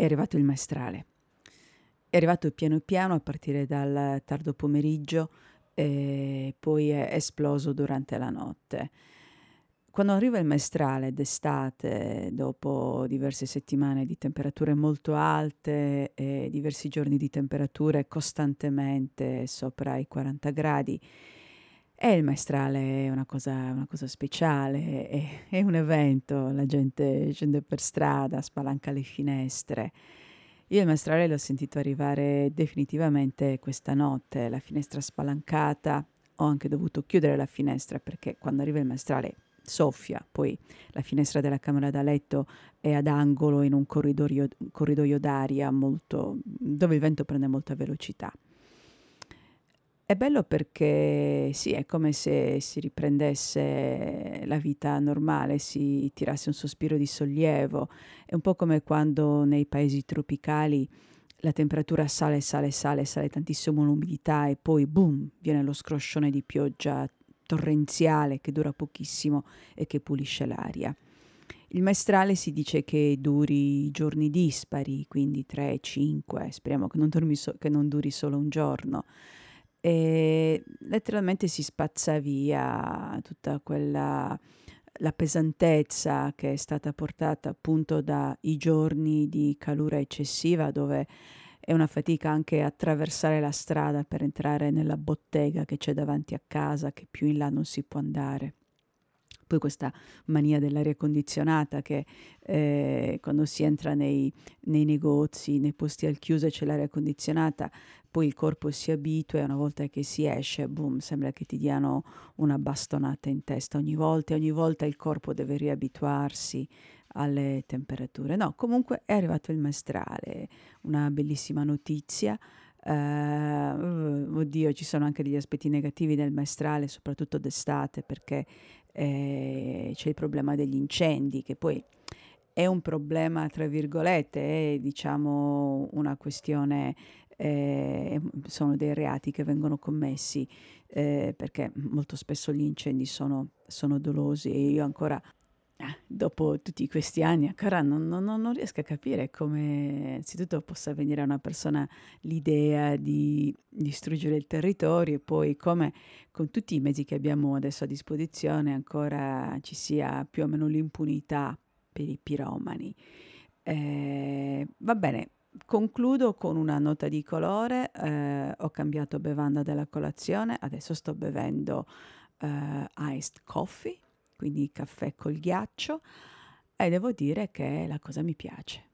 è arrivato il maestrale. È arrivato piano piano a partire dal tardo pomeriggio e poi è esploso durante la notte. Quando arriva il maestrale d'estate, dopo diverse settimane di temperature molto alte e diversi giorni di temperature costantemente sopra i 40 gradi, e il maestrale è una cosa, una cosa speciale, è, è, un evento, la gente scende per strada, spalanca le finestre. Io il maestrale l'ho sentito arrivare definitivamente questa notte, la finestra spalancata, ho anche dovuto chiudere la finestra perché quando arriva il maestrale soffia, poi la finestra della camera da letto è ad angolo in un corridoio, corridoio d'aria molto, dove il vento prende molta velocità. È bello perché sì, è come se si riprendesse la vita normale, si tirasse un sospiro di sollievo. È un po' come quando nei paesi tropicali la temperatura sale, sale, sale, sale tantissimo l'umidità e poi boom, viene lo scroscione di pioggia torrenziale che dura pochissimo e che pulisce l'aria. Il maestrale si dice che duri giorni dispari, quindi 3-5, speriamo che non, so- che non duri solo un giorno e letteralmente si spazza via tutta quella la pesantezza che è stata portata appunto dai giorni di calura eccessiva dove è una fatica anche attraversare la strada per entrare nella bottega che c'è davanti a casa che più in là non si può andare. Poi questa mania dell'aria condizionata che eh, quando si entra nei, nei, negozi, nei posti al chiuso c'è l'aria condizionata, poi il corpo si abitua e una volta che si esce, boom, sembra che ti diano una bastonata in testa ogni volta e ogni volta il corpo deve riabituarsi alle temperature. No, comunque è arrivato il maestrale, una bellissima notizia. Uh, oddio, ci sono anche degli aspetti negativi del maestrale, soprattutto d'estate, perché eh, c'è il problema degli incendi, che poi è un problema, tra virgolette, è diciamo una questione, eh, sono dei reati che vengono commessi eh, perché molto spesso gli incendi sono, sono dolosi e io ancora eh, dopo tutti questi anni ancora non, non, non, riesco a capire come innanzitutto possa venire a una persona l'idea di distruggere il territorio e poi come con tutti i mezzi che abbiamo adesso a disposizione ancora ci sia più o meno l'impunità per i piromani. Eh, va bene, concludo con una nota di colore, eh, ho cambiato bevanda della colazione, adesso sto bevendo eh, iced coffee quindi caffè col ghiaccio, e devo dire che la cosa mi piace.